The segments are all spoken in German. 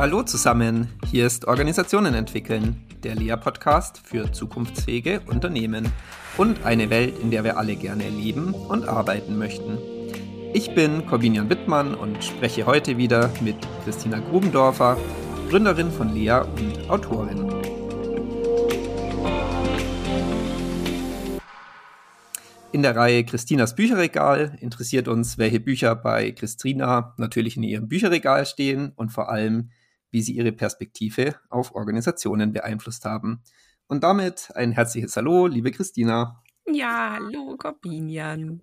Hallo zusammen, hier ist Organisationen entwickeln, der Lea-Podcast für zukunftsfähige Unternehmen und eine Welt, in der wir alle gerne leben und arbeiten möchten. Ich bin Corbinian Wittmann und spreche heute wieder mit Christina Grubendorfer, Gründerin von Lea und Autorin. In der Reihe Christinas Bücherregal interessiert uns, welche Bücher bei Christina natürlich in ihrem Bücherregal stehen und vor allem, wie sie ihre Perspektive auf Organisationen beeinflusst haben. Und damit ein herzliches Hallo, liebe Christina. Ja, hallo, Corbinian.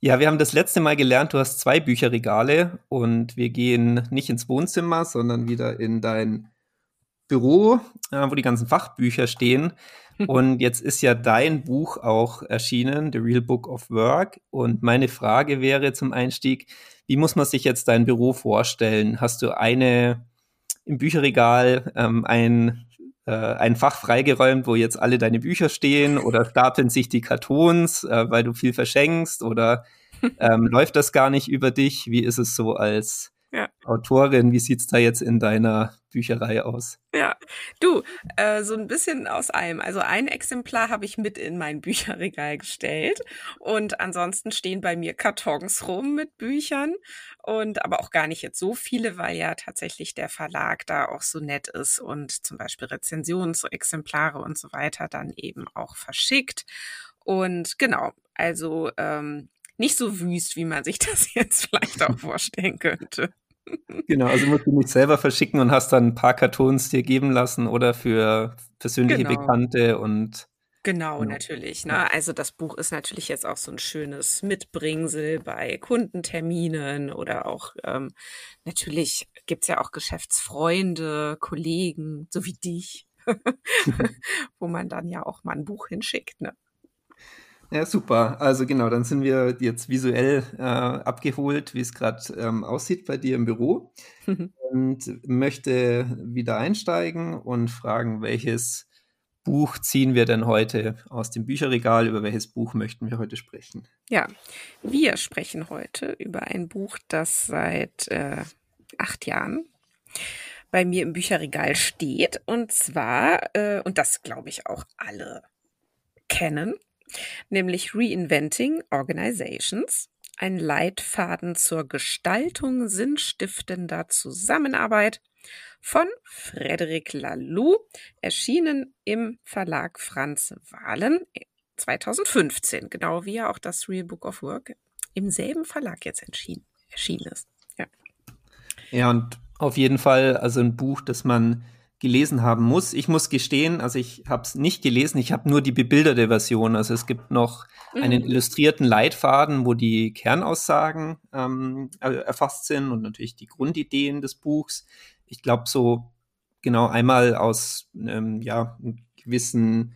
Ja, wir haben das letzte Mal gelernt, du hast zwei Bücherregale und wir gehen nicht ins Wohnzimmer, sondern wieder in dein Büro, äh, wo die ganzen Fachbücher stehen. Und jetzt ist ja dein Buch auch erschienen, The Real Book of Work. Und meine Frage wäre zum Einstieg, wie muss man sich jetzt dein Büro vorstellen? Hast du eine im Bücherregal ähm, ein, äh, ein Fach freigeräumt, wo jetzt alle deine Bücher stehen oder stapeln sich die Kartons, äh, weil du viel verschenkst oder ähm, läuft das gar nicht über dich? Wie ist es so als ja. Autorin, wie sieht's da jetzt in deiner Bücherei aus? Ja, du, äh, so ein bisschen aus allem. Also ein Exemplar habe ich mit in mein Bücherregal gestellt und ansonsten stehen bei mir Kartons rum mit Büchern und aber auch gar nicht jetzt so viele, weil ja tatsächlich der Verlag da auch so nett ist und zum Beispiel Rezensionsexemplare und so weiter dann eben auch verschickt. Und genau, also ähm, nicht so wüst, wie man sich das jetzt vielleicht auch vorstellen könnte. Genau, also musst du nicht selber verschicken und hast dann ein paar Kartons dir geben lassen oder für persönliche genau. Bekannte und Genau, genau, natürlich. Ne? Also das Buch ist natürlich jetzt auch so ein schönes Mitbringsel bei Kundenterminen oder auch ähm, natürlich gibt's ja auch Geschäftsfreunde, Kollegen, so wie dich, wo man dann ja auch mal ein Buch hinschickt. Ne? Ja, super. Also genau, dann sind wir jetzt visuell äh, abgeholt, wie es gerade ähm, aussieht bei dir im Büro. und möchte wieder einsteigen und fragen, welches Buch ziehen wir denn heute aus dem Bücherregal? Über welches Buch möchten wir heute sprechen? Ja, wir sprechen heute über ein Buch, das seit äh, acht Jahren bei mir im Bücherregal steht. Und zwar, äh, und das glaube ich auch alle kennen, nämlich Reinventing Organizations, ein Leitfaden zur Gestaltung sinnstiftender Zusammenarbeit von Frederic Laloux, erschienen im Verlag Franz Wahlen 2015, genau wie ja auch das Real Book of Work im selben Verlag jetzt erschienen, erschienen ist. Ja. ja, und auf jeden Fall also ein Buch, das man gelesen haben muss. Ich muss gestehen, also ich habe es nicht gelesen, ich habe nur die bebilderte Version. Also es gibt noch mhm. einen illustrierten Leitfaden, wo die Kernaussagen ähm, erfasst sind und natürlich die Grundideen des Buchs. Ich glaube, so genau einmal aus ähm, ja, einem gewissen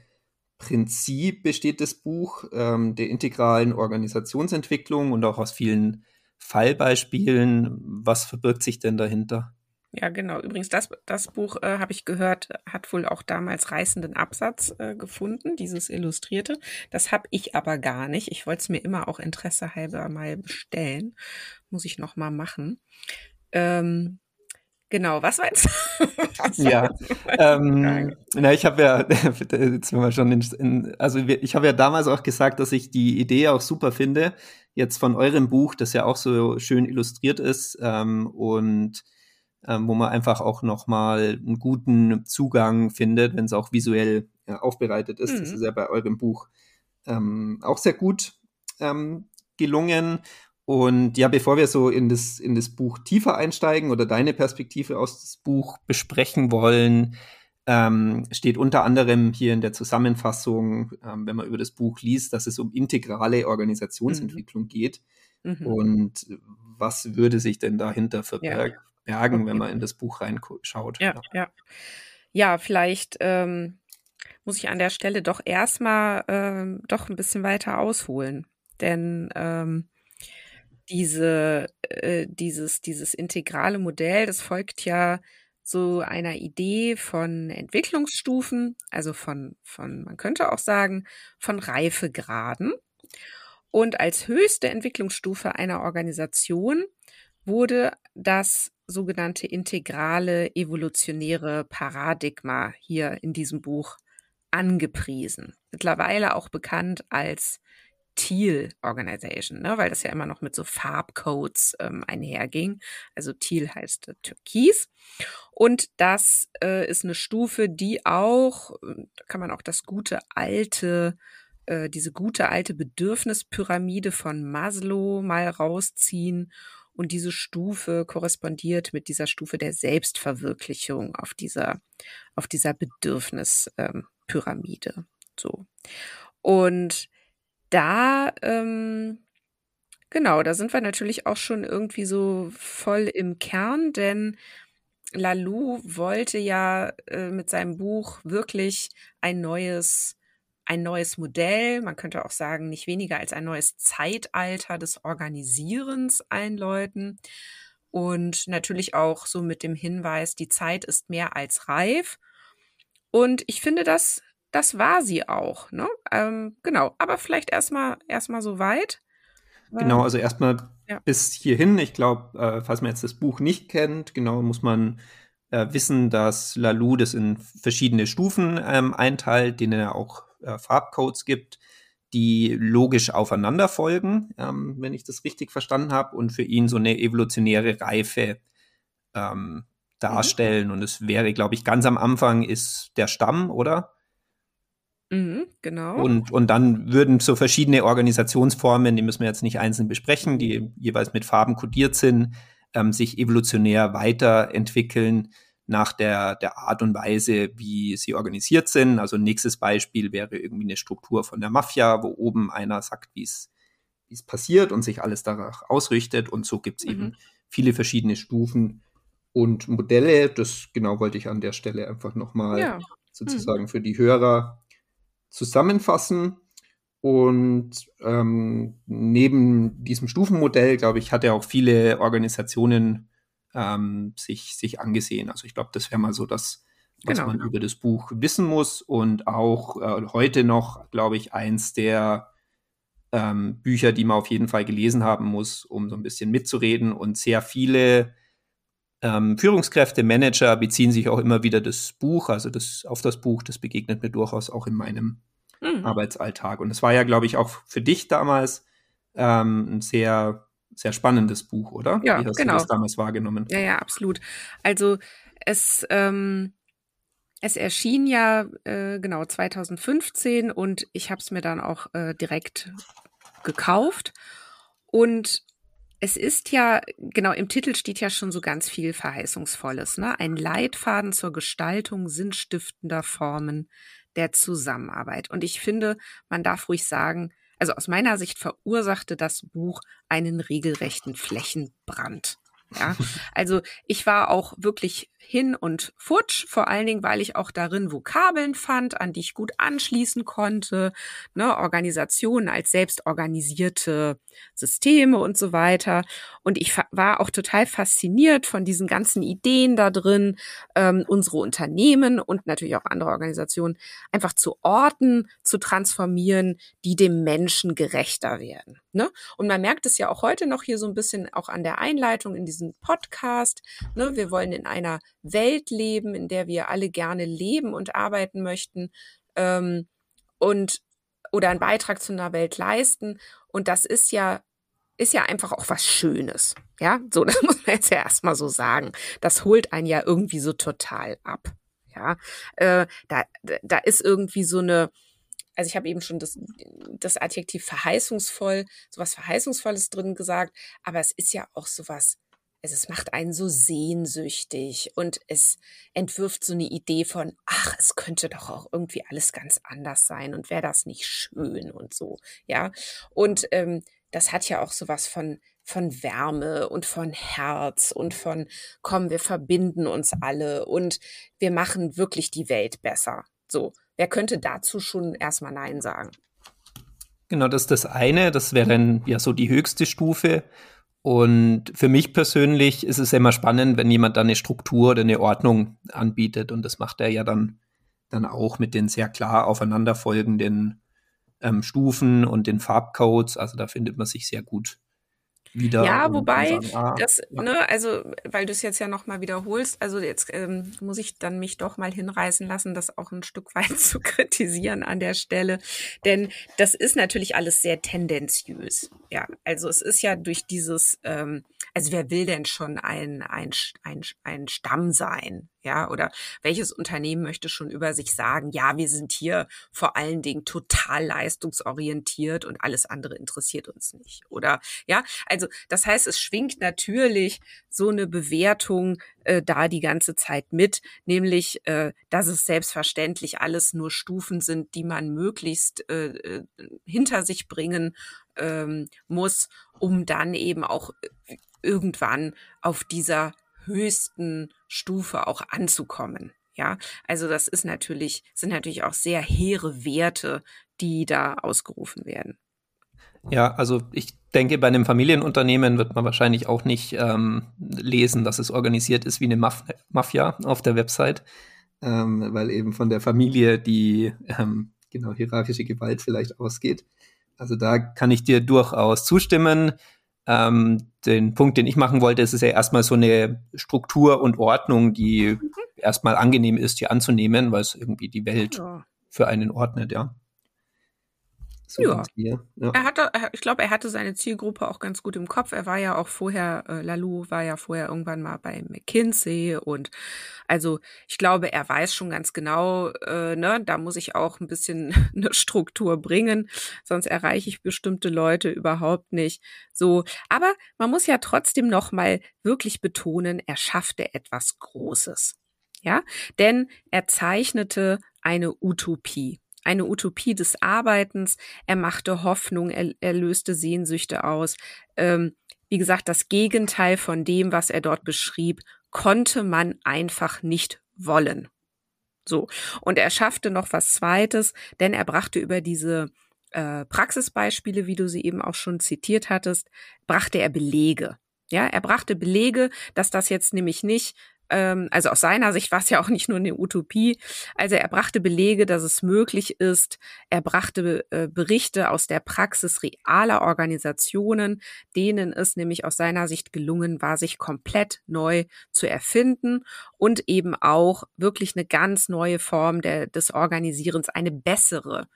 Prinzip besteht das Buch ähm, der integralen Organisationsentwicklung und auch aus vielen Fallbeispielen. Was verbirgt sich denn dahinter? Ja, genau. Übrigens, das, das Buch, äh, habe ich gehört, hat wohl auch damals reißenden Absatz äh, gefunden, dieses Illustrierte. Das habe ich aber gar nicht. Ich wollte es mir immer auch Interesse halber mal bestellen. Muss ich noch mal machen. Ähm, Genau, was meinst du? ja, ähm, na, ich habe ja, jetzt sind wir schon in, in also ich habe ja damals auch gesagt, dass ich die Idee auch super finde, jetzt von eurem Buch, das ja auch so schön illustriert ist ähm, und ähm, wo man einfach auch nochmal einen guten Zugang findet, wenn es auch visuell ja, aufbereitet ist. Mhm. Das ist ja bei eurem Buch ähm, auch sehr gut ähm, gelungen. Und ja, bevor wir so in das, in das Buch tiefer einsteigen oder deine Perspektive aus das Buch besprechen wollen, ähm, steht unter anderem hier in der Zusammenfassung, ähm, wenn man über das Buch liest, dass es um integrale Organisationsentwicklung mhm. geht. Mhm. Und was würde sich denn dahinter verbergen? Ja bergen, okay. wenn man in das Buch reinschaut. Ja, ja. Ja, ja vielleicht ähm, muss ich an der Stelle doch erstmal ähm, doch ein bisschen weiter ausholen. Denn ähm, diese, äh, dieses, dieses integrale Modell, das folgt ja so einer Idee von Entwicklungsstufen, also von, von, man könnte auch sagen, von Reifegraden. Und als höchste Entwicklungsstufe einer Organisation wurde das sogenannte integrale evolutionäre Paradigma hier in diesem Buch angepriesen. Mittlerweile auch bekannt als Teal Organization, ne, weil das ja immer noch mit so Farbcodes ähm, einherging. Also Teal heißt äh, Türkis. Und das äh, ist eine Stufe, die auch, äh, da kann man auch das gute alte, äh, diese gute alte Bedürfnispyramide von Maslow mal rausziehen und diese Stufe korrespondiert mit dieser Stufe der Selbstverwirklichung auf dieser, auf dieser Bedürfnispyramide. Ähm, so. Und da, ähm, genau, da sind wir natürlich auch schon irgendwie so voll im Kern, denn Lalou wollte ja äh, mit seinem Buch wirklich ein neues ein neues Modell, man könnte auch sagen, nicht weniger als ein neues Zeitalter des Organisierens einläuten. Und natürlich auch so mit dem Hinweis, die Zeit ist mehr als reif. Und ich finde, das, das war sie auch. Ne? Ähm, genau, aber vielleicht erstmal erstmal so weit. Genau, also erstmal ja. bis hierhin. Ich glaube, äh, falls man jetzt das Buch nicht kennt, genau muss man äh, wissen, dass Lalou das in verschiedene Stufen ähm, einteilt, denen er auch äh, Farbcodes gibt, die logisch aufeinander folgen, ähm, wenn ich das richtig verstanden habe, und für ihn so eine evolutionäre Reife ähm, darstellen. Mhm. Und es wäre, glaube ich, ganz am Anfang ist der Stamm, oder? Mhm, genau. Und, und dann würden so verschiedene Organisationsformen, die müssen wir jetzt nicht einzeln besprechen, die jeweils mit Farben kodiert sind, ähm, sich evolutionär weiterentwickeln nach der, der Art und Weise, wie sie organisiert sind. Also nächstes Beispiel wäre irgendwie eine Struktur von der Mafia, wo oben einer sagt, wie es wie es passiert und sich alles danach ausrichtet. Und so gibt es mhm. eben viele verschiedene Stufen und Modelle. Das genau wollte ich an der Stelle einfach nochmal ja. sozusagen mhm. für die Hörer zusammenfassen. Und ähm, neben diesem Stufenmodell, glaube ich, hat er auch viele Organisationen ähm, sich, sich angesehen. Also ich glaube, das wäre mal so das, was genau. man über das Buch wissen muss. Und auch äh, heute noch, glaube ich, eins der ähm, Bücher, die man auf jeden Fall gelesen haben muss, um so ein bisschen mitzureden. Und sehr viele ähm, Führungskräfte, Manager beziehen sich auch immer wieder das Buch, also das auf das Buch, das begegnet mir durchaus auch in meinem mhm. Arbeitsalltag. Und es war ja, glaube ich, auch für dich damals ähm, ein sehr sehr spannendes Buch, oder? Ja, Wie hast genau. du das damals wahrgenommen? Ja, ja, absolut. Also es, ähm, es erschien ja äh, genau 2015 und ich habe es mir dann auch äh, direkt gekauft. Und es ist ja, genau, im Titel steht ja schon so ganz viel Verheißungsvolles, ne? Ein Leitfaden zur Gestaltung sinnstiftender Formen der Zusammenarbeit. Und ich finde, man darf ruhig sagen, also aus meiner Sicht verursachte das Buch einen regelrechten Flächenbrand. Ja, also ich war auch wirklich hin und futsch, vor allen Dingen, weil ich auch darin Vokabeln fand, an die ich gut anschließen konnte, ne, Organisationen als selbstorganisierte Systeme und so weiter. Und ich war auch total fasziniert von diesen ganzen Ideen da drin, ähm, unsere Unternehmen und natürlich auch andere Organisationen einfach zu Orten zu transformieren, die dem Menschen gerechter werden. Ne? Und man merkt es ja auch heute noch hier so ein bisschen auch an der Einleitung in diesem Podcast. Ne? Wir wollen in einer Welt leben, in der wir alle gerne leben und arbeiten möchten ähm, und oder einen Beitrag zu einer Welt leisten. Und das ist ja ist ja einfach auch was Schönes. Ja, so, das muss man jetzt ja erstmal so sagen. Das holt einen ja irgendwie so total ab. Ja, äh, da, da ist irgendwie so eine, also ich habe eben schon das, das Adjektiv verheißungsvoll, sowas Verheißungsvolles drin gesagt, aber es ist ja auch sowas also es macht einen so sehnsüchtig und es entwirft so eine Idee von, ach, es könnte doch auch irgendwie alles ganz anders sein und wäre das nicht schön und so, ja. Und ähm, das hat ja auch sowas von von Wärme und von Herz und von, komm, wir verbinden uns alle und wir machen wirklich die Welt besser. So, wer könnte dazu schon erstmal Nein sagen? Genau, das ist das eine. Das wäre dann ja so die höchste Stufe. Und für mich persönlich ist es immer spannend, wenn jemand da eine Struktur oder eine Ordnung anbietet. Und das macht er ja dann, dann auch mit den sehr klar aufeinanderfolgenden ähm, Stufen und den Farbcodes. Also da findet man sich sehr gut wieder. Ja, wobei, sagen, ah, das, ja. ne, also, weil du es jetzt ja nochmal wiederholst, also jetzt ähm, muss ich dann mich doch mal hinreißen lassen, das auch ein Stück weit zu kritisieren an der Stelle. Denn das ist natürlich alles sehr tendenziös. Ja, also es ist ja durch dieses, ähm, also wer will denn schon ein, ein, ein, ein Stamm sein? Ja, oder welches Unternehmen möchte schon über sich sagen, ja, wir sind hier vor allen Dingen total leistungsorientiert und alles andere interessiert uns nicht. Oder ja, also das heißt, es schwingt natürlich so eine Bewertung äh, da die ganze Zeit mit, nämlich, äh, dass es selbstverständlich alles nur Stufen sind, die man möglichst äh, äh hinter sich bringen ähm, muss, um dann eben auch äh, irgendwann auf dieser höchsten Stufe auch anzukommen. Ja, also das ist natürlich, sind natürlich auch sehr hehre Werte, die da ausgerufen werden. Ja, also ich denke, bei einem Familienunternehmen wird man wahrscheinlich auch nicht ähm, lesen, dass es organisiert ist wie eine Maf Mafia auf der Website, ähm, weil eben von der Familie die ähm, genau hierarchische Gewalt vielleicht ausgeht. Also da kann ich dir durchaus zustimmen. Ähm, den Punkt, den ich machen wollte, ist es ja erstmal so eine Struktur und Ordnung, die mhm. erstmal angenehm ist, hier anzunehmen, weil es irgendwie die Welt ja. für einen ordnet, ja. So ja. ja. Er hatte, ich glaube, er hatte seine Zielgruppe auch ganz gut im Kopf. Er war ja auch vorher, äh, Lalou war ja vorher irgendwann mal bei McKinsey und also ich glaube, er weiß schon ganz genau, äh, ne, da muss ich auch ein bisschen eine Struktur bringen, sonst erreiche ich bestimmte Leute überhaupt nicht. So, aber man muss ja trotzdem noch mal wirklich betonen, er schaffte etwas Großes. Ja, denn er zeichnete eine Utopie eine Utopie des Arbeitens. Er machte Hoffnung, er, er löste Sehnsüchte aus. Ähm, wie gesagt, das Gegenteil von dem, was er dort beschrieb, konnte man einfach nicht wollen. So. Und er schaffte noch was Zweites, denn er brachte über diese äh, Praxisbeispiele, wie du sie eben auch schon zitiert hattest, brachte er Belege. Ja, er brachte Belege, dass das jetzt nämlich nicht ähm, also aus seiner Sicht war es ja auch nicht nur eine Utopie. Also er brachte Belege, dass es möglich ist. Er brachte äh, Berichte aus der Praxis realer Organisationen, denen es nämlich aus seiner Sicht gelungen war, sich komplett neu zu erfinden und eben auch wirklich eine ganz neue Form der, des Organisierens, eine bessere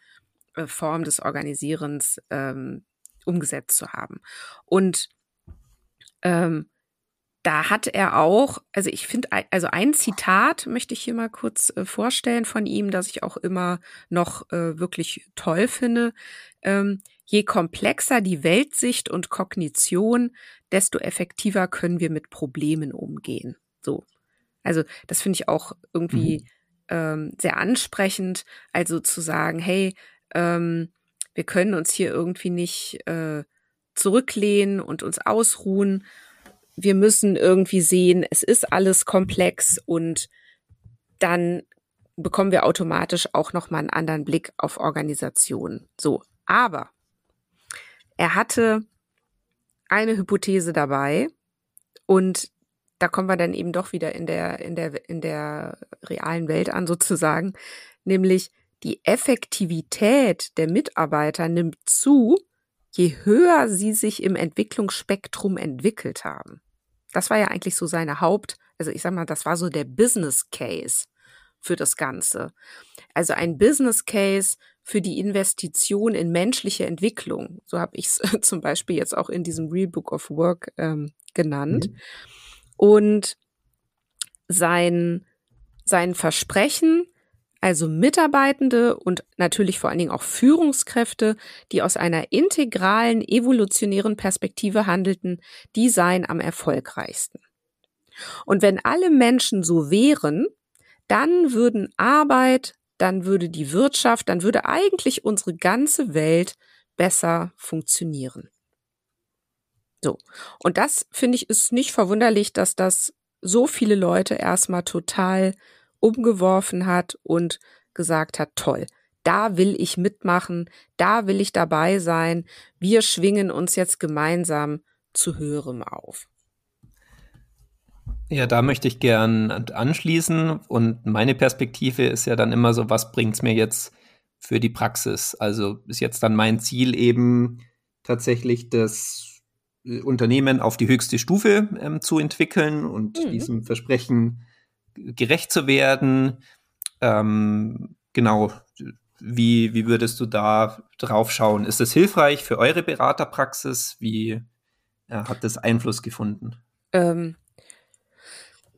äh, Form des Organisierens ähm, umgesetzt zu haben. Und ähm, da hat er auch, also ich finde, also ein Zitat möchte ich hier mal kurz äh, vorstellen von ihm, das ich auch immer noch äh, wirklich toll finde. Ähm, je komplexer die Weltsicht und Kognition, desto effektiver können wir mit Problemen umgehen. So. Also, das finde ich auch irgendwie mhm. ähm, sehr ansprechend. Also zu sagen, hey, ähm, wir können uns hier irgendwie nicht äh, zurücklehnen und uns ausruhen, wir müssen irgendwie sehen, es ist alles komplex und dann bekommen wir automatisch auch noch mal einen anderen Blick auf Organisationen. So, aber er hatte eine Hypothese dabei und da kommen wir dann eben doch wieder in der in der in der realen Welt an sozusagen, nämlich die Effektivität der Mitarbeiter nimmt zu, je höher sie sich im Entwicklungsspektrum entwickelt haben. Das war ja eigentlich so seine Haupt, also ich sag mal, das war so der Business Case für das Ganze. Also ein Business Case für die Investition in menschliche Entwicklung. So habe ich es zum Beispiel jetzt auch in diesem Real Book of Work ähm, genannt. Mhm. Und sein, sein Versprechen, also Mitarbeitende und natürlich vor allen Dingen auch Führungskräfte, die aus einer integralen, evolutionären Perspektive handelten, die seien am erfolgreichsten. Und wenn alle Menschen so wären, dann würden Arbeit, dann würde die Wirtschaft, dann würde eigentlich unsere ganze Welt besser funktionieren. So. Und das finde ich ist nicht verwunderlich, dass das so viele Leute erstmal total umgeworfen hat und gesagt hat, toll, da will ich mitmachen, da will ich dabei sein, wir schwingen uns jetzt gemeinsam zu höherem auf. Ja, da möchte ich gern anschließen und meine Perspektive ist ja dann immer so, was bringt's mir jetzt für die Praxis? Also ist jetzt dann mein Ziel eben tatsächlich das Unternehmen auf die höchste Stufe ähm, zu entwickeln und mhm. diesem Versprechen gerecht zu werden. Ähm, genau, wie, wie würdest du da drauf schauen? Ist das hilfreich für eure Beraterpraxis? Wie ja, hat das Einfluss gefunden? Ähm,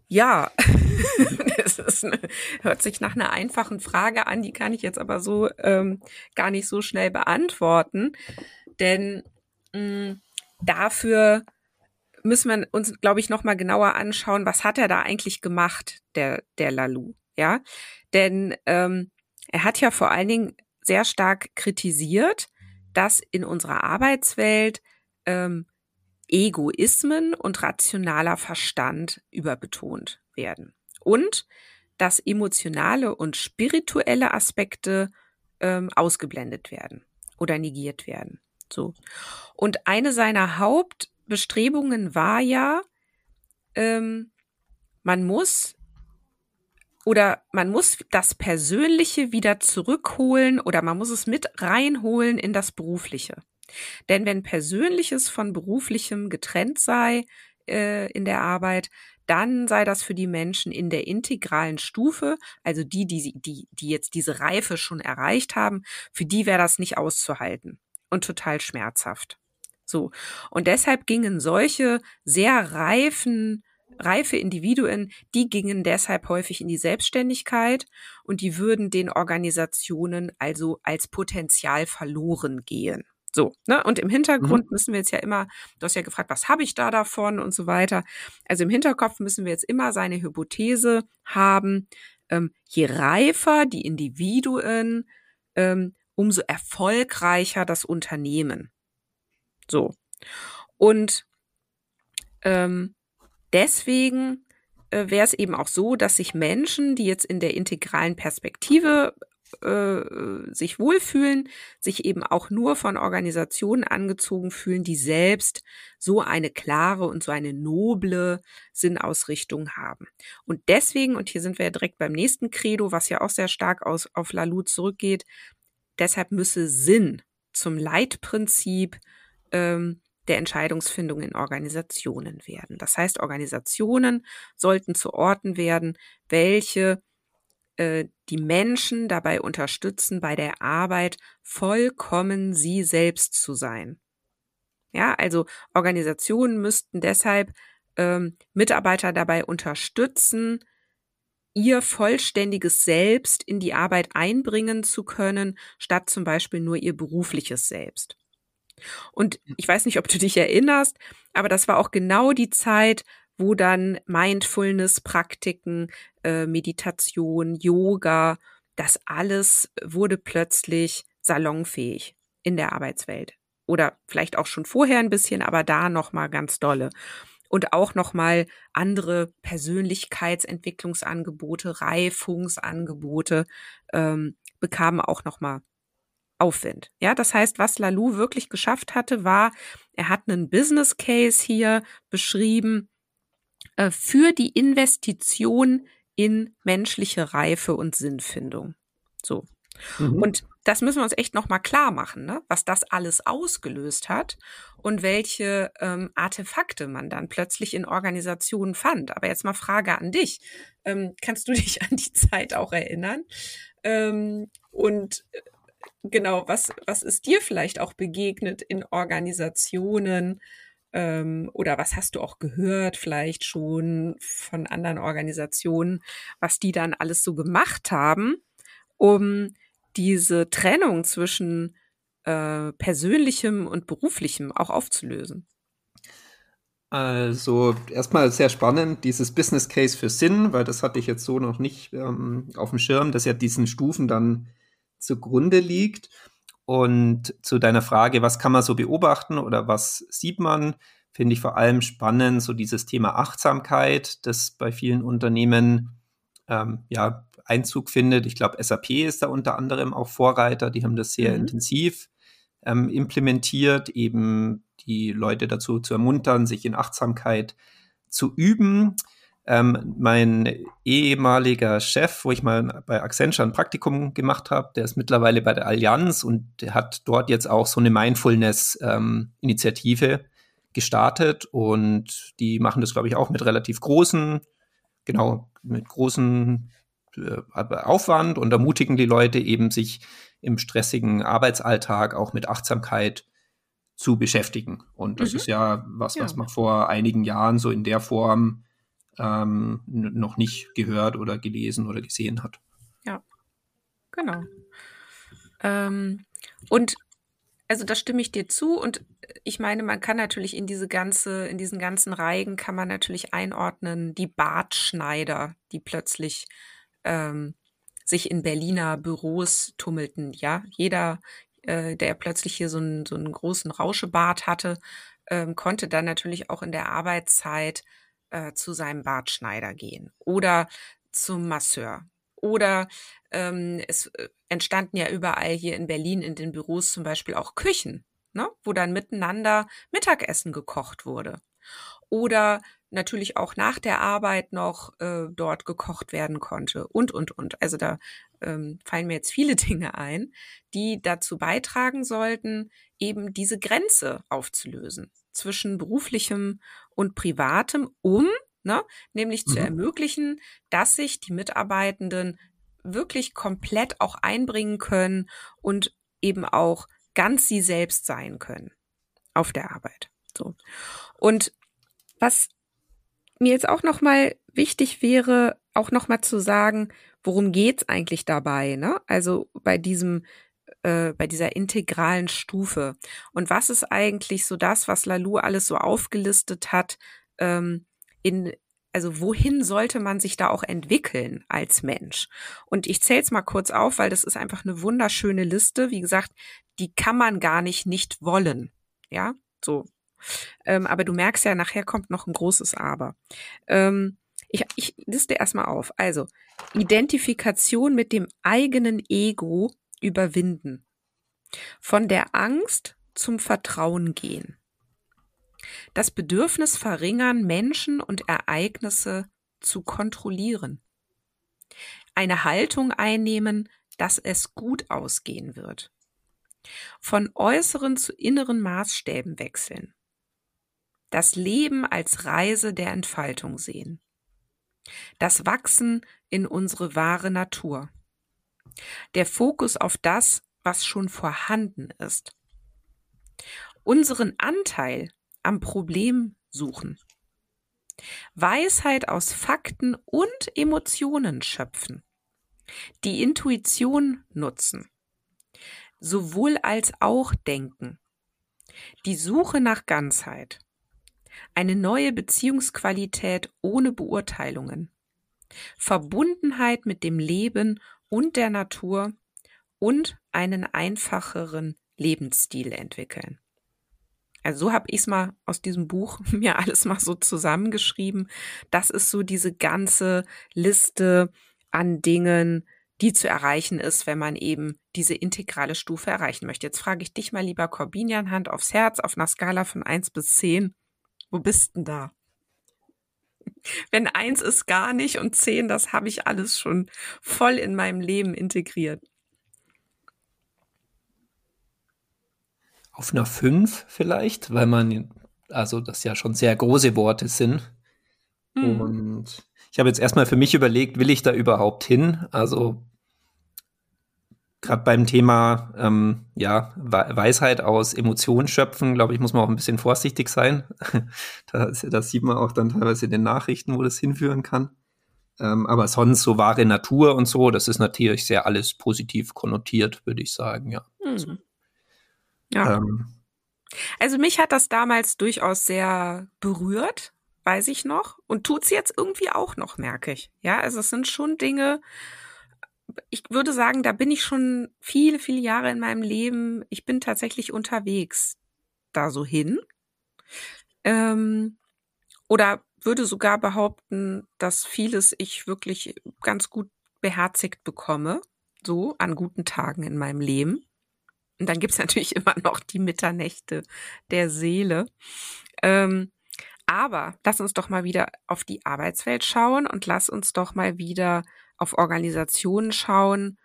ja, es eine, hört sich nach einer einfachen Frage an, die kann ich jetzt aber so ähm, gar nicht so schnell beantworten. Denn mh, mm, dafür müssen wir uns, glaube ich, noch mal genauer anschauen, was hat er da eigentlich gemacht, der, der Lalou, ja? Denn ähm, er hat ja vor allen Dingen sehr stark kritisiert, dass in unserer Arbeitswelt ähm, Egoismen und rationaler Verstand überbetont werden. Und dass emotionale und spirituelle Aspekte ähm, ausgeblendet werden oder negiert werden. So. Und eine seiner Hauptbestrebungen war ja, ähm, man muss oder man muss das Persönliche wieder zurückholen oder man muss es mit reinholen in das Berufliche. Denn wenn Persönliches von Beruflichem getrennt sei äh, in der Arbeit, dann sei das für die Menschen in der integralen Stufe, also die, die, die, die jetzt diese Reife schon erreicht haben, für die wäre das nicht auszuhalten und total schmerzhaft. So. Und deshalb gingen solche sehr reifen, reife Individuen, die gingen deshalb häufig in die Selbstständigkeit und die würden den Organisationen also als Potenzial verloren gehen. So, ne? Und im Hintergrund mhm. müssen wir jetzt ja immer, du hast ja gefragt, was habe ich da davon und so weiter. Also im Hinterkopf müssen wir jetzt immer seine Hypothese haben, ähm, je reifer die Individuen, ähm, umso erfolgreicher das Unternehmen. So. Und ähm, deswegen äh, wäre es eben auch so, dass sich Menschen, die jetzt in der integralen Perspektive äh, sich wohlfühlen, sich eben auch nur von Organisationen angezogen fühlen, die selbst so eine klare und so eine noble Sinnausrichtung haben. Und deswegen, und hier sind wir ja direkt beim nächsten Credo, was ja auch sehr stark aus, auf Lalou zurückgeht, deshalb müsse Sinn zum Leitprinzip ähm, der Entscheidungsfindung in Organisationen werden. Das heißt, Organisationen sollten zu Orten werden, welche äh, die Menschen dabei unterstützen, bei der Arbeit vollkommen sie selbst zu sein. Ja, also Organisationen müssten deshalb ähm, Mitarbeiter dabei unterstützen, ihr vollständiges Selbst in die Arbeit einbringen zu können, statt zum Beispiel nur ihr berufliches Selbst. Und ich weiß nicht, ob du dich erinnerst, aber das war auch genau die Zeit, wo dann Mindfulness-Praktiken, äh, Meditation, Yoga, das alles wurde plötzlich salonfähig in der Arbeitswelt. Oder vielleicht auch schon vorher ein bisschen, aber da nochmal ganz dolle. Und auch nochmal andere Persönlichkeitsentwicklungsangebote, Reifungsangebote ähm, bekamen auch nochmal Aufwind. Ja, das heißt, was Lalou wirklich geschafft hatte, war, er hat einen Business Case hier beschrieben, äh, für die Investition in menschliche Reife und Sinnfindung. So. Mhm. Und das müssen wir uns echt nochmal klar machen, ne? was das alles ausgelöst hat und welche ähm, Artefakte man dann plötzlich in Organisationen fand. Aber jetzt mal Frage an dich. Ähm, kannst du dich an die Zeit auch erinnern? Ähm, und äh, genau, was, was ist dir vielleicht auch begegnet in Organisationen? Ähm, oder was hast du auch gehört, vielleicht schon von anderen Organisationen, was die dann alles so gemacht haben, um diese Trennung zwischen äh, persönlichem und beruflichem auch aufzulösen? Also erstmal sehr spannend, dieses Business Case für Sinn, weil das hatte ich jetzt so noch nicht ähm, auf dem Schirm, dass ja diesen Stufen dann zugrunde liegt. Und zu deiner Frage, was kann man so beobachten oder was sieht man, finde ich vor allem spannend, so dieses Thema Achtsamkeit, das bei vielen Unternehmen ähm, ja, Einzug findet. Ich glaube, SAP ist da unter anderem auch Vorreiter, die haben das sehr mhm. intensiv ähm, implementiert, eben die Leute dazu zu ermuntern, sich in Achtsamkeit zu üben. Ähm, mein ehemaliger Chef, wo ich mal bei Accenture ein Praktikum gemacht habe, der ist mittlerweile bei der Allianz und der hat dort jetzt auch so eine Mindfulness-Initiative ähm, gestartet und die machen das, glaube ich, auch mit relativ großen, genau, mit großen äh, Aufwand und ermutigen die Leute eben, sich im stressigen Arbeitsalltag auch mit Achtsamkeit zu beschäftigen. Und das mhm. ist ja was, was ja. man vor einigen Jahren so in der Form ähm, noch nicht gehört oder gelesen oder gesehen hat. Ja, genau. Ähm, und also da stimme ich dir zu und ich meine, man kann natürlich in diese ganze, in diesen ganzen Reigen kann man natürlich einordnen, die Bartschneider, die plötzlich ähm, sich in Berliner Büros tummelten. Ja, jeder, äh, der plötzlich hier so einen, so einen großen Rauschebart hatte, ähm, konnte dann natürlich auch in der Arbeitszeit äh, zu seinem Bartschneider gehen oder zum Masseur. Oder ähm, es äh, entstanden ja überall hier in Berlin in den Büros zum Beispiel auch Küchen, ne, wo dann miteinander Mittagessen gekocht wurde. Oder natürlich auch nach der Arbeit noch äh, dort gekocht werden konnte und, und, und. Also da ähm, fallen mir jetzt viele Dinge ein, die dazu beitragen sollten, eben diese Grenze aufzulösen zwischen beruflichem und privatem, um ne, nämlich mhm. zu ermöglichen, dass sich die Mitarbeitenden wirklich komplett auch einbringen können und eben auch ganz sie selbst sein können auf der Arbeit. So. Und was mir jetzt auch nochmal wichtig wäre, auch nochmal zu sagen, worum geht's eigentlich dabei, ne? Also bei diesem, äh, bei dieser integralen Stufe. Und was ist eigentlich so das, was Lalou alles so aufgelistet hat, ähm, in, also wohin sollte man sich da auch entwickeln als Mensch? Und ich zähle es mal kurz auf, weil das ist einfach eine wunderschöne Liste. Wie gesagt, die kann man gar nicht nicht wollen. Ja, so ähm, aber du merkst ja, nachher kommt noch ein großes Aber. Ähm, ich, ich liste erstmal auf. Also, Identifikation mit dem eigenen Ego überwinden. Von der Angst zum Vertrauen gehen. Das Bedürfnis verringern, Menschen und Ereignisse zu kontrollieren. Eine Haltung einnehmen, dass es gut ausgehen wird. Von äußeren zu inneren Maßstäben wechseln das Leben als Reise der Entfaltung sehen. Das Wachsen in unsere wahre Natur. Der Fokus auf das, was schon vorhanden ist. Unseren Anteil am Problem suchen. Weisheit aus Fakten und Emotionen schöpfen. Die Intuition nutzen. Sowohl als auch denken. Die Suche nach Ganzheit eine neue Beziehungsqualität ohne Beurteilungen, Verbundenheit mit dem Leben und der Natur und einen einfacheren Lebensstil entwickeln. Also so habe ich es mal aus diesem Buch mir alles mal so zusammengeschrieben. Das ist so diese ganze Liste an Dingen, die zu erreichen ist, wenn man eben diese integrale Stufe erreichen möchte. Jetzt frage ich dich mal, lieber Corbinian, Hand aufs Herz, auf einer Skala von eins bis zehn. Wo bist denn da? Wenn eins ist gar nicht und zehn, das habe ich alles schon voll in meinem Leben integriert. Auf einer fünf vielleicht, weil man, also das ja schon sehr große Worte sind. Mhm. Und ich habe jetzt erstmal für mich überlegt, will ich da überhaupt hin? Also gerade beim Thema ähm, ja, Weisheit aus Emotionen schöpfen, glaube ich, muss man auch ein bisschen vorsichtig sein. das, das, sieht man auch dann teilweise in den Nachrichten, wo das hinführen kann. Ähm, aber sonst so wahre Natur und so, das ist natürlich sehr alles positiv konnotiert, würde ich sagen, ja. Mhm. Ja. Ähm, also mich hat das damals durchaus sehr berührt, weiß ich noch. Und tut's jetzt irgendwie auch noch, merke ich. Ja, also es sind schon Dinge, ich würde sagen, da bin ich schon viele, viele Jahre in meinem Leben. Ich bin tatsächlich unterwegs da so hin. Ähm, oder würde sogar behaupten, dass vieles ich wirklich ganz gut beherzigt bekomme, so an guten Tagen in meinem Leben. Und dann gibt's natürlich immer noch die Mitternächte der Seele. Ähm, aber lass uns doch mal wieder auf die Arbeitswelt schauen und lass uns doch mal wieder auf Organisationen schauen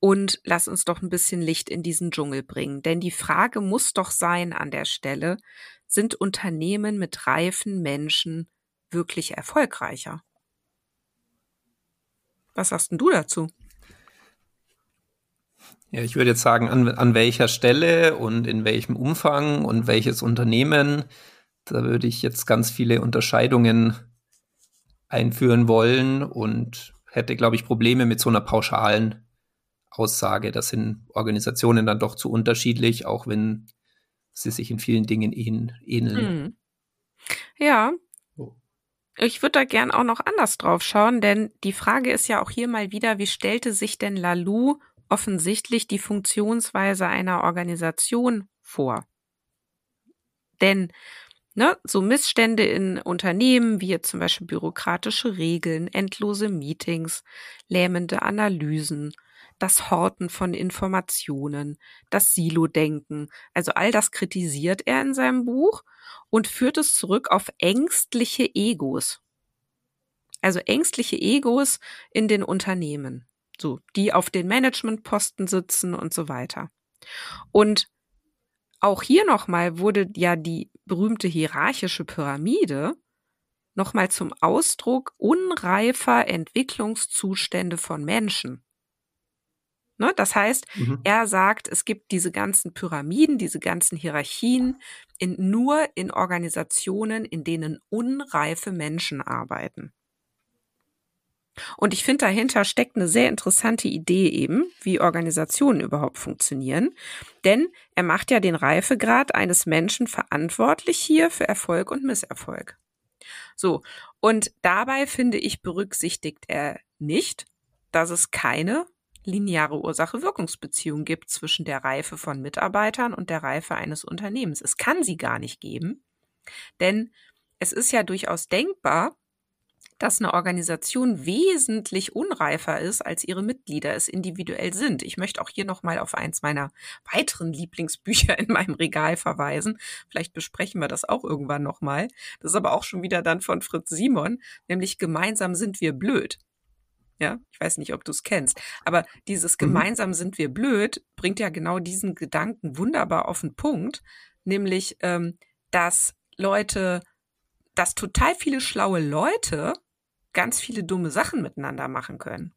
und lass uns doch ein bisschen Licht in diesen Dschungel bringen. Denn die Frage muss doch sein an der Stelle, sind Unternehmen mit reifen Menschen wirklich erfolgreicher? Was sagst denn du dazu? Ja, ich würde jetzt sagen, an, an welcher Stelle und in welchem Umfang und welches Unternehmen, da würde ich jetzt ganz viele Unterscheidungen einführen wollen und hätte, glaube ich, Probleme mit so einer pauschalen Aussage. Das sind Organisationen dann doch zu unterschiedlich, auch wenn sie sich in vielen Dingen ähneln. Hm. Ja. Oh. Ich würde da gern auch noch anders drauf schauen, denn die Frage ist ja auch hier mal wieder, wie stellte sich denn Lalou offensichtlich die Funktionsweise einer Organisation vor? Denn Ne, so Missstände in Unternehmen, wie jetzt zum Beispiel bürokratische Regeln, endlose Meetings, lähmende Analysen, das Horten von Informationen, das Silo-Denken. Also all das kritisiert er in seinem Buch und führt es zurück auf ängstliche Egos. Also ängstliche Egos in den Unternehmen. So, die auf den Managementposten sitzen und so weiter. Und auch hier nochmal wurde ja die berühmte hierarchische Pyramide nochmal zum Ausdruck unreifer Entwicklungszustände von Menschen. Ne? Das heißt, mhm. er sagt, es gibt diese ganzen Pyramiden, diese ganzen Hierarchien in, nur in Organisationen, in denen unreife Menschen arbeiten. Und ich finde, dahinter steckt eine sehr interessante Idee eben, wie Organisationen überhaupt funktionieren. Denn er macht ja den Reifegrad eines Menschen verantwortlich hier für Erfolg und Misserfolg. So. Und dabei finde ich, berücksichtigt er nicht, dass es keine lineare Ursache-Wirkungsbeziehung gibt zwischen der Reife von Mitarbeitern und der Reife eines Unternehmens. Es kann sie gar nicht geben, denn es ist ja durchaus denkbar, dass eine Organisation wesentlich unreifer ist, als ihre Mitglieder es individuell sind. Ich möchte auch hier nochmal auf eins meiner weiteren Lieblingsbücher in meinem Regal verweisen. Vielleicht besprechen wir das auch irgendwann nochmal. Das ist aber auch schon wieder dann von Fritz Simon, nämlich Gemeinsam sind wir blöd. Ja, ich weiß nicht, ob du es kennst. Aber dieses mhm. gemeinsam sind wir blöd bringt ja genau diesen Gedanken wunderbar auf den Punkt, nämlich, ähm, dass Leute, dass total viele schlaue Leute ganz viele dumme Sachen miteinander machen können.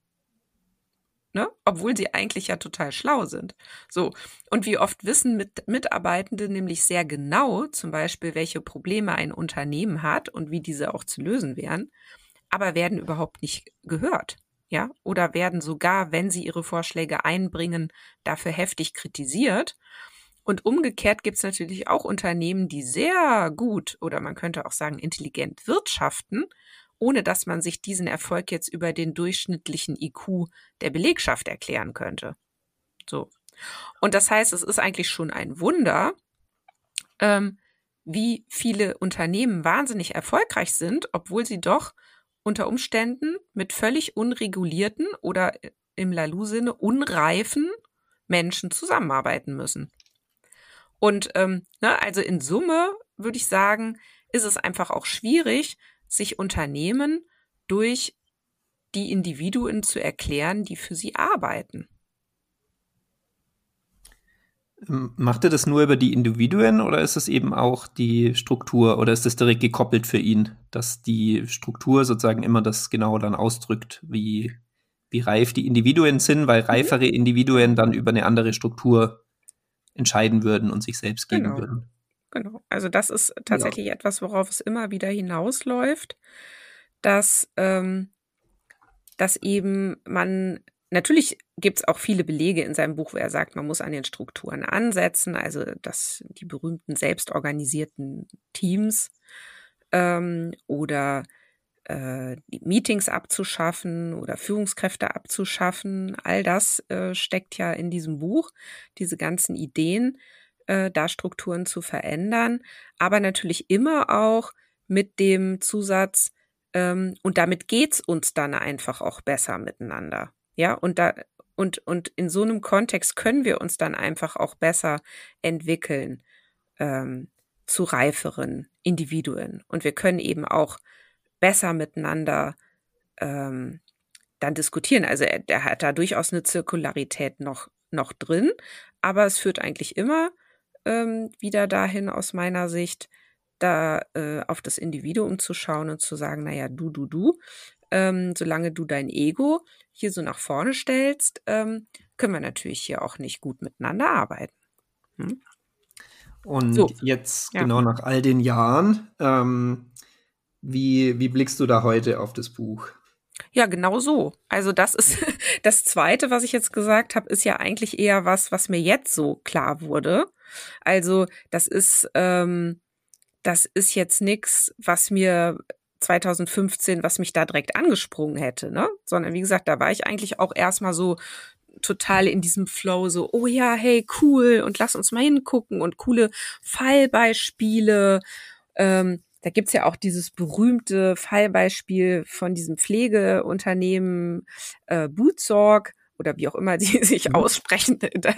Ne? Obwohl sie eigentlich ja total schlau sind. So. Und wie oft wissen mit Mitarbeitende nämlich sehr genau, zum Beispiel, welche Probleme ein Unternehmen hat und wie diese auch zu lösen wären, aber werden überhaupt nicht gehört ja, oder werden sogar, wenn sie ihre Vorschläge einbringen, dafür heftig kritisiert. Und umgekehrt gibt es natürlich auch Unternehmen, die sehr gut oder man könnte auch sagen intelligent wirtschaften, ohne dass man sich diesen Erfolg jetzt über den durchschnittlichen IQ der Belegschaft erklären könnte. So. Und das heißt, es ist eigentlich schon ein Wunder, ähm, wie viele Unternehmen wahnsinnig erfolgreich sind, obwohl sie doch unter Umständen mit völlig unregulierten oder im Lalou-Sinne unreifen Menschen zusammenarbeiten müssen. Und ähm, ne, also in Summe würde ich sagen, ist es einfach auch schwierig, sich Unternehmen durch die Individuen zu erklären, die für sie arbeiten. Macht er das nur über die Individuen oder ist es eben auch die Struktur oder ist das direkt gekoppelt für ihn, dass die Struktur sozusagen immer das genau dann ausdrückt, wie, wie reif die Individuen sind, weil mhm. reifere Individuen dann über eine andere Struktur entscheiden würden und sich selbst geben genau. würden. Genau. Also das ist tatsächlich ja. etwas, worauf es immer wieder hinausläuft, dass, ähm, dass eben man Natürlich gibt es auch viele Belege in seinem Buch, wo er sagt, man muss an den Strukturen ansetzen, also dass die berühmten selbstorganisierten Teams ähm, oder äh, Meetings abzuschaffen oder Führungskräfte abzuschaffen. All das äh, steckt ja in diesem Buch, diese ganzen Ideen, äh, da Strukturen zu verändern, aber natürlich immer auch mit dem Zusatz, ähm, und damit geht's uns dann einfach auch besser miteinander. Ja, und da, und, und in so einem Kontext können wir uns dann einfach auch besser entwickeln ähm, zu reiferen Individuen. Und wir können eben auch besser miteinander ähm, dann diskutieren. Also er, der hat da durchaus eine Zirkularität noch, noch drin, aber es führt eigentlich immer ähm, wieder dahin aus meiner Sicht, da äh, auf das Individuum zu schauen und zu sagen, naja, du, du, du, ähm, solange du dein Ego hier so nach vorne stellst, ähm, können wir natürlich hier auch nicht gut miteinander arbeiten. Hm? Und so. jetzt ja. genau nach all den Jahren, ähm, wie, wie blickst du da heute auf das Buch? Ja, genau so. Also das ist das Zweite, was ich jetzt gesagt habe, ist ja eigentlich eher was, was mir jetzt so klar wurde. Also das ist, ähm, das ist jetzt nichts, was mir 2015, was mich da direkt angesprungen hätte, ne? Sondern wie gesagt, da war ich eigentlich auch erstmal so total in diesem Flow, so, oh ja, hey, cool, und lass uns mal hingucken und coole Fallbeispiele. Ähm, da gibt's ja auch dieses berühmte Fallbeispiel von diesem Pflegeunternehmen äh, Bootsorg oder wie auch immer die sich mhm. aussprechen. da,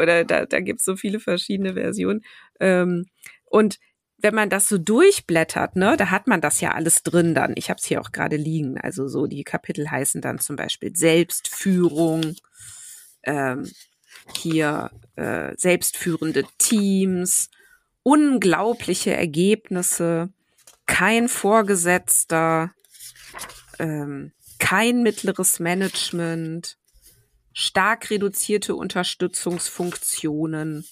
oder da, da gibt's so viele verschiedene Versionen. Ähm, und wenn man das so durchblättert, ne, da hat man das ja alles drin dann. Ich habe es hier auch gerade liegen. Also so die Kapitel heißen dann zum Beispiel Selbstführung, ähm, hier äh, selbstführende Teams, unglaubliche Ergebnisse, kein Vorgesetzter, ähm, kein mittleres Management, stark reduzierte Unterstützungsfunktionen,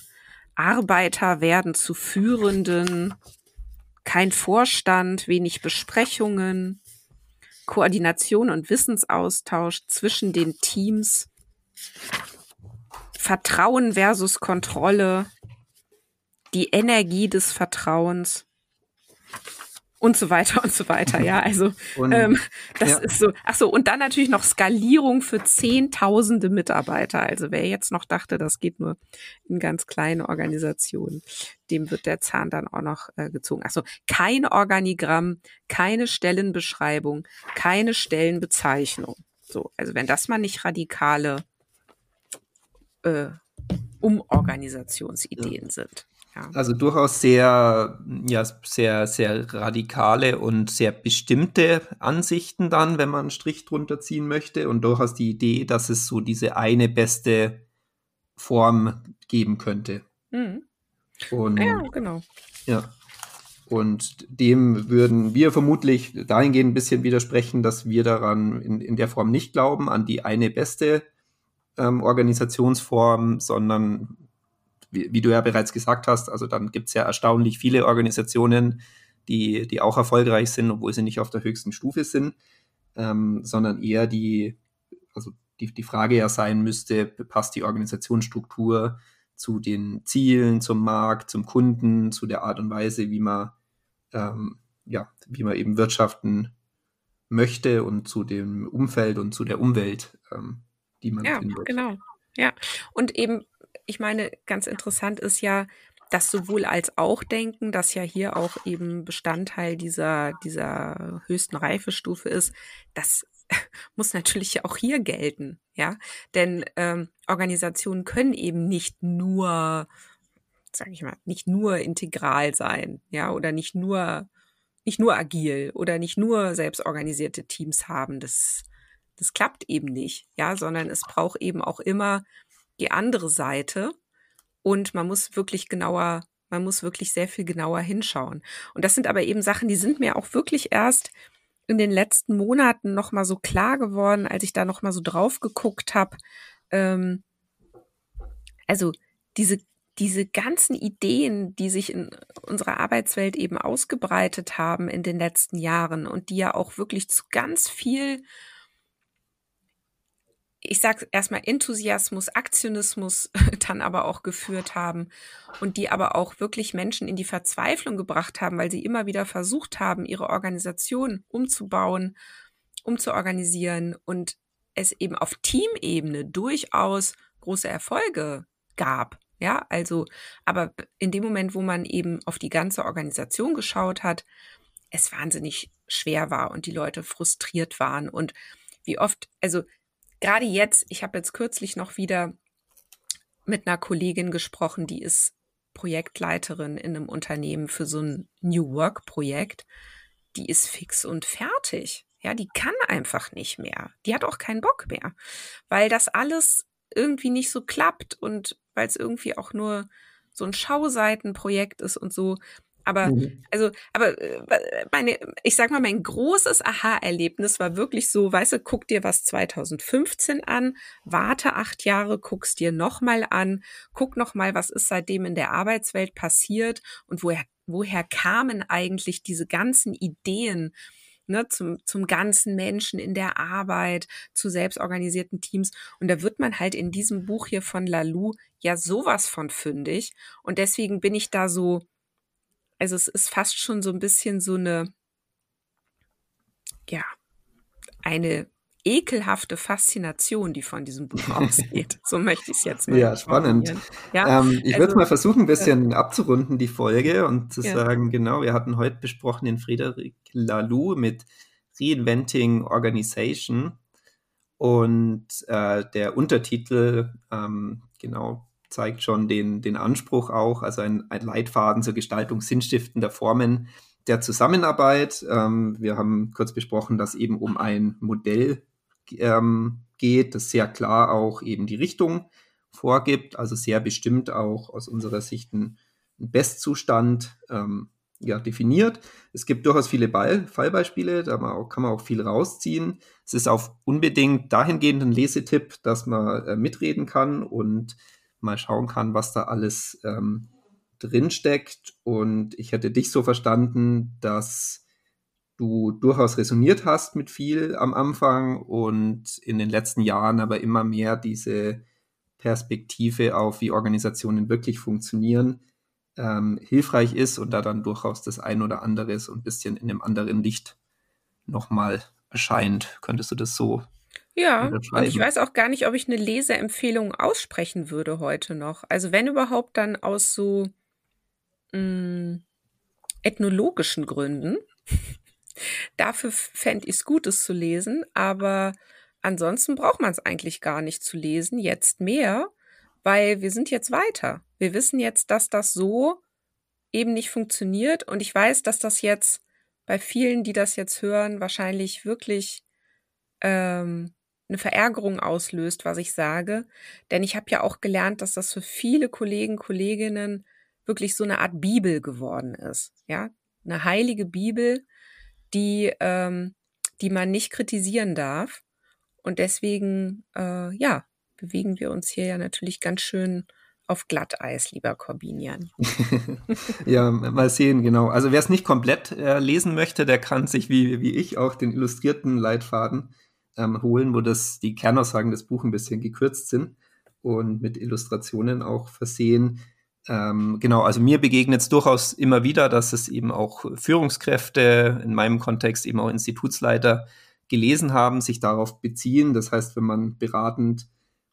Arbeiter werden zu Führenden, kein Vorstand, wenig Besprechungen, Koordination und Wissensaustausch zwischen den Teams, Vertrauen versus Kontrolle, die Energie des Vertrauens und so weiter und so weiter. Ja, also und, ähm, das ja. ist so. Ach so und dann natürlich noch Skalierung für Zehntausende Mitarbeiter. Also wer jetzt noch dachte, das geht nur in ganz kleine Organisationen, dem wird der Zahn dann auch noch äh, gezogen. Ach so, kein Organigramm, keine Stellenbeschreibung, keine Stellenbezeichnung. So, also wenn das mal nicht radikale äh, Umorganisationsideen ja. sind. Ja. Also durchaus sehr, ja, sehr, sehr radikale und sehr bestimmte Ansichten dann, wenn man einen Strich drunter ziehen möchte und durchaus die Idee, dass es so diese eine beste Form geben könnte. Mhm. Und, ja, genau. Ja. Und dem würden wir vermutlich dahingehend ein bisschen widersprechen, dass wir daran in, in der Form nicht glauben, an die eine beste ähm, Organisationsform, sondern wie, wie, du ja bereits gesagt hast, also dann gibt es ja erstaunlich viele Organisationen, die, die auch erfolgreich sind, obwohl sie nicht auf der höchsten Stufe sind, ähm, sondern eher die, also die, die Frage ja sein müsste, passt die Organisationsstruktur zu den Zielen, zum Markt, zum Kunden, zu der Art und Weise, wie man, ähm, ja, wie man eben wirtschaften möchte und zu dem Umfeld und zu der Umwelt, ähm, die man ja, findet. Genau. Ja, und eben ich meine, ganz interessant ist ja, das sowohl als auch denken, das ja hier auch eben Bestandteil dieser, dieser höchsten Reifestufe ist, das muss natürlich ja auch hier gelten, ja. Denn ähm, Organisationen können eben nicht nur, sag ich mal, nicht nur integral sein, ja, oder nicht nur, nicht nur agil oder nicht nur selbstorganisierte Teams haben. Das, das klappt eben nicht, ja, sondern es braucht eben auch immer die andere Seite und man muss wirklich genauer, man muss wirklich sehr viel genauer hinschauen. Und das sind aber eben Sachen, die sind mir auch wirklich erst in den letzten Monaten noch mal so klar geworden, als ich da noch mal so drauf geguckt habe. Ähm, also diese diese ganzen Ideen, die sich in unserer Arbeitswelt eben ausgebreitet haben in den letzten Jahren und die ja auch wirklich zu ganz viel ich sage erstmal Enthusiasmus, Aktionismus dann aber auch geführt haben und die aber auch wirklich Menschen in die Verzweiflung gebracht haben, weil sie immer wieder versucht haben, ihre Organisation umzubauen, umzuorganisieren und es eben auf Teamebene durchaus große Erfolge gab. Ja, also, aber in dem Moment, wo man eben auf die ganze Organisation geschaut hat, es wahnsinnig schwer war und die Leute frustriert waren und wie oft, also gerade jetzt, ich habe jetzt kürzlich noch wieder mit einer Kollegin gesprochen, die ist Projektleiterin in einem Unternehmen für so ein New Work Projekt. Die ist fix und fertig. Ja, die kann einfach nicht mehr. Die hat auch keinen Bock mehr, weil das alles irgendwie nicht so klappt und weil es irgendwie auch nur so ein Schauseitenprojekt ist und so. Aber, mhm. also, aber äh, meine, ich sag mal, mein großes Aha-Erlebnis war wirklich so, weißt du, guck dir was 2015 an, warte acht Jahre, guck's dir nochmal an, guck nochmal, was ist seitdem in der Arbeitswelt passiert und woher, woher kamen eigentlich diese ganzen Ideen, ne, zum, zum ganzen Menschen in der Arbeit, zu selbstorganisierten Teams. Und da wird man halt in diesem Buch hier von Lalou ja sowas von fündig. Und deswegen bin ich da so, also es ist fast schon so ein bisschen so eine, ja, eine ekelhafte Faszination, die von diesem Buch ausgeht. so möchte ich es jetzt mal. Ja, spannend. Ja, ähm, ich also, würde mal versuchen, ein bisschen äh, abzurunden, die Folge und zu ja. sagen, genau, wir hatten heute besprochen den Frederic Laloux mit Reinventing Organization und äh, der Untertitel, ähm, genau, zeigt schon den, den Anspruch auch, also ein, ein Leitfaden zur Gestaltung sinnstiftender Formen der Zusammenarbeit. Ähm, wir haben kurz besprochen, dass eben um ein Modell ähm, geht, das sehr klar auch eben die Richtung vorgibt, also sehr bestimmt auch aus unserer Sicht ein, ein Bestzustand ähm, ja, definiert. Es gibt durchaus viele Ball Fallbeispiele, da man auch, kann man auch viel rausziehen. Es ist auch unbedingt dahingehend ein Lesetipp, dass man äh, mitreden kann und mal schauen kann, was da alles ähm, drinsteckt. Und ich hätte dich so verstanden, dass du durchaus resoniert hast mit viel am Anfang und in den letzten Jahren aber immer mehr diese Perspektive auf, wie Organisationen wirklich funktionieren, ähm, hilfreich ist und da dann durchaus das ein oder andere so ein bisschen in einem anderen Licht nochmal erscheint. Könntest du das so? Ja, und ich weiß auch gar nicht, ob ich eine Leseempfehlung aussprechen würde heute noch. Also wenn überhaupt dann aus so mh, mm, ethnologischen Gründen. Dafür fände ich es gut, es zu lesen, aber ansonsten braucht man es eigentlich gar nicht zu lesen, jetzt mehr, weil wir sind jetzt weiter. Wir wissen jetzt, dass das so eben nicht funktioniert und ich weiß, dass das jetzt bei vielen, die das jetzt hören, wahrscheinlich wirklich ähm, eine Verärgerung auslöst, was ich sage. Denn ich habe ja auch gelernt, dass das für viele Kollegen, Kolleginnen wirklich so eine Art Bibel geworden ist. Ja, eine heilige Bibel, die, ähm, die man nicht kritisieren darf. Und deswegen, äh, ja, bewegen wir uns hier ja natürlich ganz schön auf Glatteis, lieber Corbinian. ja, mal sehen, genau. Also wer es nicht komplett äh, lesen möchte, der kann sich wie, wie ich auch den illustrierten Leitfaden ähm, holen, wo das die Kernaussagen des Buches ein bisschen gekürzt sind und mit Illustrationen auch versehen. Ähm, genau, also mir begegnet es durchaus immer wieder, dass es eben auch Führungskräfte, in meinem Kontext eben auch Institutsleiter, gelesen haben, sich darauf beziehen. Das heißt, wenn man beratend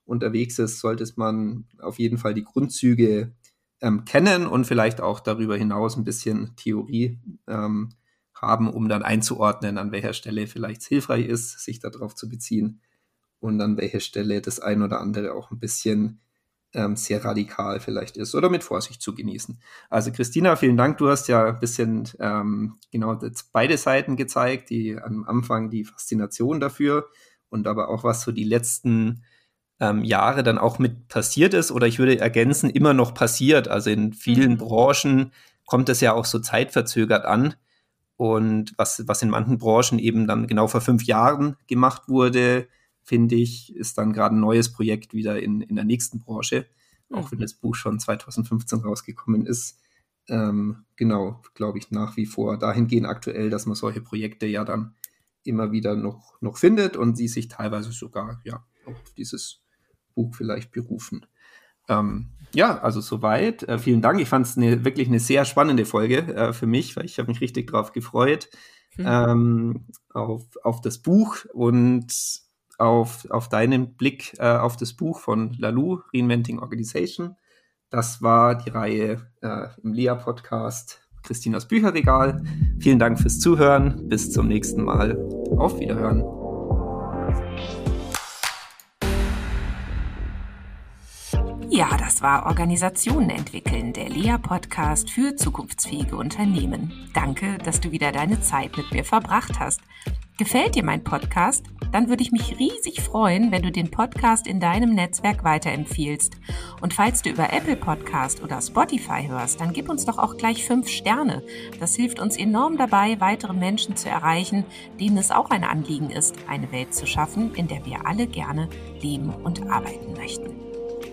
unterwegs ist, sollte man auf jeden Fall die Grundzüge ähm, kennen und vielleicht auch darüber hinaus ein bisschen Theorie ähm, haben, um dann einzuordnen, an welcher Stelle vielleicht hilfreich ist, sich darauf zu beziehen und an welcher Stelle das ein oder andere auch ein bisschen ähm, sehr radikal vielleicht ist oder mit Vorsicht zu genießen. Also Christina, vielen Dank. Du hast ja ein bisschen ähm, genau beide Seiten gezeigt, die am Anfang die Faszination dafür und aber auch was so die letzten ähm, Jahre dann auch mit passiert ist oder ich würde ergänzen, immer noch passiert. Also in vielen mhm. Branchen kommt es ja auch so zeitverzögert an. Und was, was in manchen Branchen eben dann genau vor fünf Jahren gemacht wurde, finde ich, ist dann gerade ein neues Projekt wieder in, in der nächsten Branche, auch mhm. wenn das Buch schon 2015 rausgekommen ist. Ähm, genau, glaube ich, nach wie vor dahingehend aktuell, dass man solche Projekte ja dann immer wieder noch, noch findet und sie sich teilweise sogar ja auf dieses Buch vielleicht berufen. Ähm, ja, also soweit. Äh, vielen Dank. Ich fand es eine, wirklich eine sehr spannende Folge äh, für mich, weil ich habe mich richtig darauf gefreut, mhm. ähm, auf, auf das Buch und auf, auf deinen Blick äh, auf das Buch von Lalou, Reinventing Organization. Das war die Reihe äh, im LEA-Podcast Christinas Bücherregal. Vielen Dank fürs Zuhören. Bis zum nächsten Mal. Auf Wiederhören. Ja, das war Organisationen entwickeln, der LEA-Podcast für zukunftsfähige Unternehmen. Danke, dass du wieder deine Zeit mit mir verbracht hast. Gefällt dir mein Podcast? dann würde ich mich riesig freuen, wenn du den Podcast in deinem Netzwerk weiterempfiehlst. Und falls du über Apple Podcast oder Spotify hörst, dann gib uns doch auch gleich fünf Sterne. Das hilft uns enorm dabei, weitere Menschen zu erreichen, denen es auch ein Anliegen ist, eine Welt zu schaffen, in der wir alle gerne leben und arbeiten möchten.